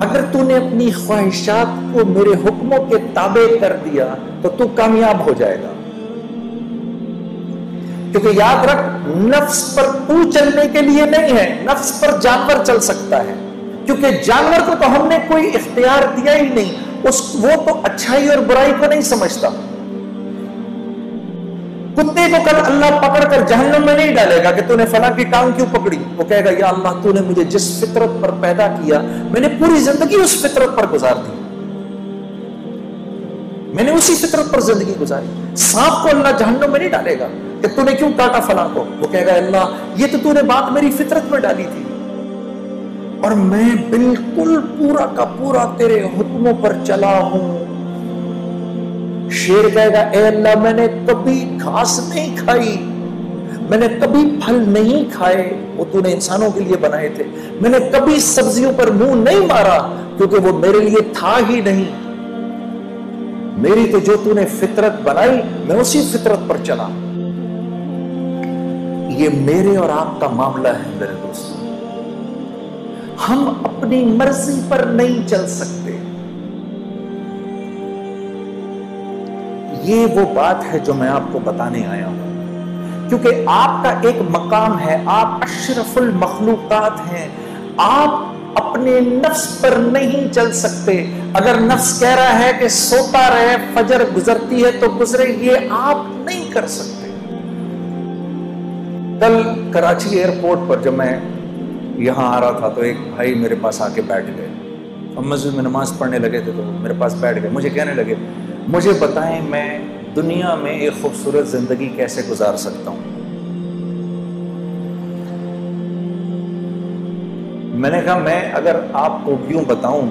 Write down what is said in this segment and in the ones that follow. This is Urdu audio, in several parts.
اگر تو نے اپنی خواہشات کو میرے حکموں کے تابع کر دیا تو تو کامیاب ہو جائے گا۔ کیونکہ یاد رکھ، نفس پر تو چلنے کے لیے نہیں ہے، نفس پر جانور چل سکتا ہے۔ کیونکہ جانور کو تو ہم نے کوئی اختیار دیا ہی نہیں، اس وہ تو اچھائی اور برائی کو نہیں سمجھتا۔ کتے کو کل اللہ پکڑ کر جہنم میں نہیں ڈالے گا کہ تو نے فلاں کی ٹانگ کیوں پکڑی؟ وہ کہے گا، یا اللہ، تو نے مجھے جس فطرت پر پیدا کیا، میں نے پوری زندگی اس فطرت پر گزار دی۔ میں نے اسی فطرت پر زندگی گزاری۔ سانپ کو اللہ جہنم میں نہیں ڈالے گا کہ تو نے کیوں کاٹا فلاں کو؟ وہ کہے گا اللہ، یہ تو تو نے بات میری فطرت میں ڈالی تھی۔ اور میں بالکل پورا کا پورا تیرے حکموں پر چلا ہوں۔ شیر کہے گا، اے اللہ، میں نے کبھی گھاس نہیں کھائی، میں نے کبھی پھل نہیں کھائے، وہ تو نے انسانوں کے لیے بنائے تھے، میں نے کبھی سبزیوں پر منہ نہیں مارا، کیونکہ وہ میرے لیے تھا ہی نہیں، میری تو جو تو نے فطرت بنائی، میں اسی فطرت پر چلا. یہ میرے اور آپ کا معاملہ ہے میرے دوستوں ہم اپنی مرضی پر نہیں چل سکتے یہ وہ بات ہے جو میں آپ کو بتانے آیا ہوں۔ کیونکہ آپ کا ایک مقام ہے، آپ اشرف المخلوقات ہیں۔ آپ اپنے نفس پر نہیں چل سکتے۔ اگر نفس کہہ رہا ہے کہ سوتا رہے، فجر گزرتی ہے تو گزرے، یہ آپ نہیں کر سکتے۔ کل کراچی ایئرپورٹ پر جب میں یہاں آ رہا تھا تو ایک بھائی میرے پاس آ کے بیٹھ گئے۔ ہم مسجد میں نماز پڑھنے لگے تھے تو میرے پاس بیٹھ گئے۔ مجھے کہنے لگے مجھے بتائیں میں دنیا میں ایک خوبصورت زندگی کیسے گزار سکتا ہوں؟ میں نے کہا، میں اگر آپ کو کیوں بتاؤں؟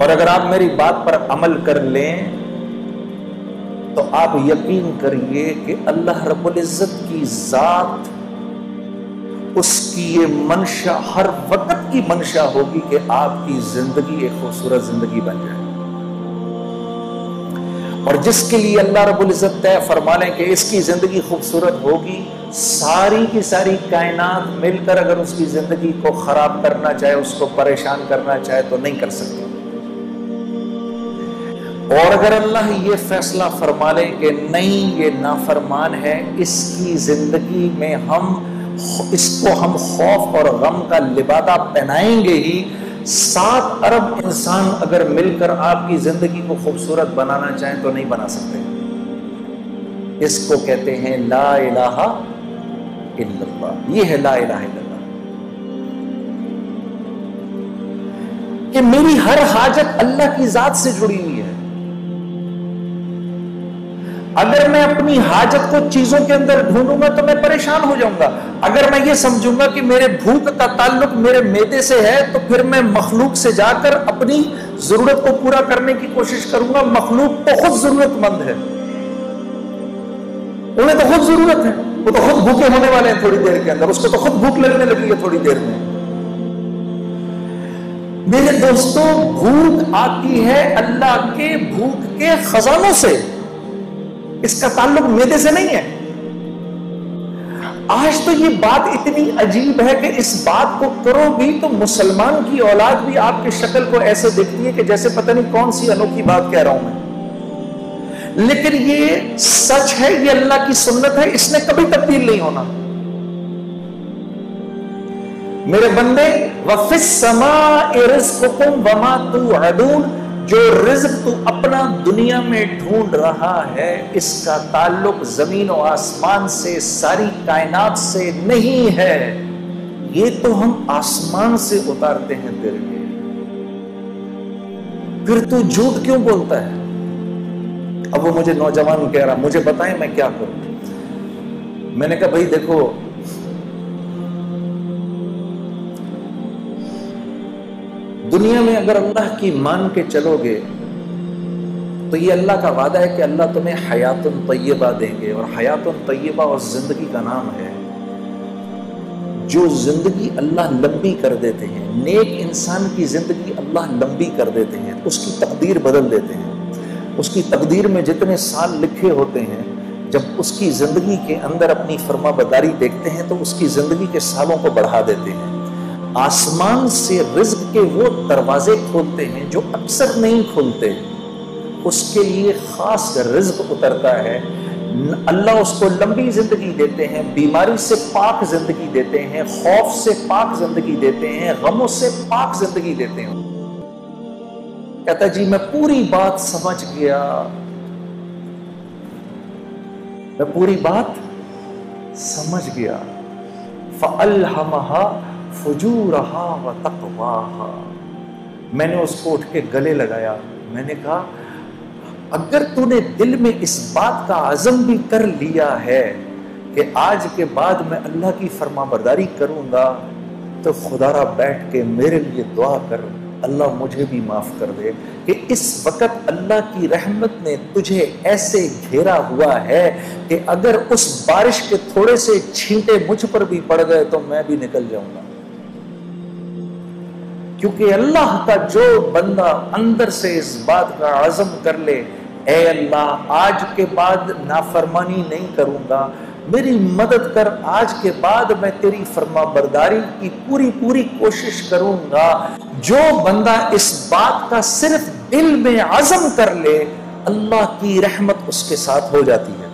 اور اگر آپ میری بات پر عمل کر لیں، تو آپ یقین کریے کہ اللہ رب العزت کی ذات، اس کی یہ منشا، ہر وقت کی منشا ہوگی کہ آپ کی زندگی ایک خوبصورت زندگی بن جائے۔ اور جس کے لیے اللہ رب العزت طے فرما لیں کہ اس کی زندگی خوبصورت ہوگی، ساری کی ساری کائنات مل کر اگر اس کی زندگی کو خراب کرنا چاہے، اس کو پریشان کرنا چاہے تو نہیں کر سکتے۔ اور اگر اللہ یہ فیصلہ فرما لے کہ نہیں، یہ نافرمان ہے، اس کی زندگی میں ہم اس کو ہم خوف اور غم کا لبادہ پہنائیں گے ہی سات ارب انسان اگر مل کر آپ کی زندگی کو خوبصورت بنانا چاہیں تو نہیں بنا سکتے۔ اس کو کہتے ہیں لا الہ الا اللہ۔ یہ ہے لا الہ الا اللہ۔ کہ میری ہر حاجت اللہ کی ذات سے جڑی اگر میں اپنی حاجت کو چیزوں کے اندر ڈھونڈوں گا تو میں پریشان ہو جاؤں گا۔ اگر میں یہ سمجھوں گا کہ میرے بھوک کا تعلق میرے میدے سے ہے تو پھر میں مخلوق سے جا کر اپنی ضرورت کو پورا کرنے کی کوشش کروں گا۔ مخلوق بہت ضرورت مند ہے۔ انہیں تو خود ضرورت ہے۔ وہ تو خود بھوکے ہونے والے ہیں تھوڑی دیر کے اندر۔ اس کو تو خود بھوک لگنے لگی ہے تھوڑی دیر میں۔ میرے دوستوں بھوک آتی ہے اللہ کے بھوک کے خزانوں سے۔ اس کا تعلق میدے سے نہیں ہے۔ آج تو یہ بات اتنی عجیب ہے کہ اس بات کو کرو بھی تو مسلمان کی اولاد بھی آپ کی شکل کو ایسے دیکھتی ہے کہ جیسے پتہ نہیں کون سی انوکھی بات کہہ رہا ہوں میں۔ لیکن یہ سچ ہے، یہ اللہ کی سنت ہے، اس نے کبھی تبدیل نہیں ہونا۔ میرے بندے وما توعدون۔ جو رزق تو اپنا دنیا میں ڈھونڈ رہا ہے، اس کا تعلق زمین و آسمان سے، ساری کائنات سے نہیں ہے۔ یہ تو ہم آسمان سے اتارتے ہیں تیرے لیے۔ پھر تو جھوٹ کیوں بولتا ہے؟ اب وہ مجھے نوجوان کہہ رہا، مجھے بتائیں میں کیا کروں؟ میں نے کہا، بھائی دیکھو دنیا میں اگر اللہ کی مان کے چلو گے، تو یہ اللہ کا وعدہ ہے کہ اللہ تمہیں حیات طیبہ دیں گے۔ اور حیات طیبہ اور زندگی کا نام ہے جو زندگی اللہ لمبی کر دیتے ہیں۔ نیک انسان کی زندگی اللہ لمبی کر دیتے ہیں، اس کی تقدیر بدل دیتے ہیں۔ اس کی تقدیر میں جتنے سال لکھے ہوتے ہیں، جب اس کی زندگی کے اندر اپنی فرما بداری دیکھتے ہیں، تو اس کی زندگی کے سالوں کو بڑھا دیتے ہیں۔ آسمان سے رزق کے وہ دروازے کھولتے ہیں جو اکثر نہیں کھولتے اس کے لیے خاص رزق اترتا ہے۔ اللہ اس کو لمبی زندگی دیتے ہیں، بیماری سے پاک زندگی دیتے ہیں، خوف سے پاک زندگی دیتے ہیں، غموں سے پاک زندگی دیتے ہیں۔ کہتا جی میں پوری بات سمجھ گیا۔ میں پوری بات سمجھ گیا۔ فَأَلْحَمَهَا فُجُورَهَا وَتَقْوَاهَا میں نے اس کو اٹھ کے گلے لگایا۔ میں نے کہا، اگر تو نے دل میں اس بات کا عزم بھی کر لیا ہے کہ آج کے بعد میں اللہ کی فرما برداری کروں گا، تو خدا را بیٹھ کے میرے لیے دعا کر۔ اللہ مجھے بھی معاف کر دے کہ اس وقت اللہ کی رحمت نے تجھے ایسے گھیرا ہوا ہے کہ اگر اس بارش کے تھوڑے سے چھینٹے مجھ پر بھی پڑ گئے تو میں بھی نکل جاؤں گا۔ کیونکہ اللہ کا جو بندہ اندر سے اس بات کا عزم کر لے، اے اللہ، آج کے بعد نافرمانی نہیں کروں گا۔ میری مدد کر، آج کے بعد میں تیری فرما برداری کی پوری پوری کوشش کروں گا۔ جو بندہ اس بات کا صرف دل میں عزم کر لے، اللہ کی رحمت اس کے ساتھ ہو جاتی ہے۔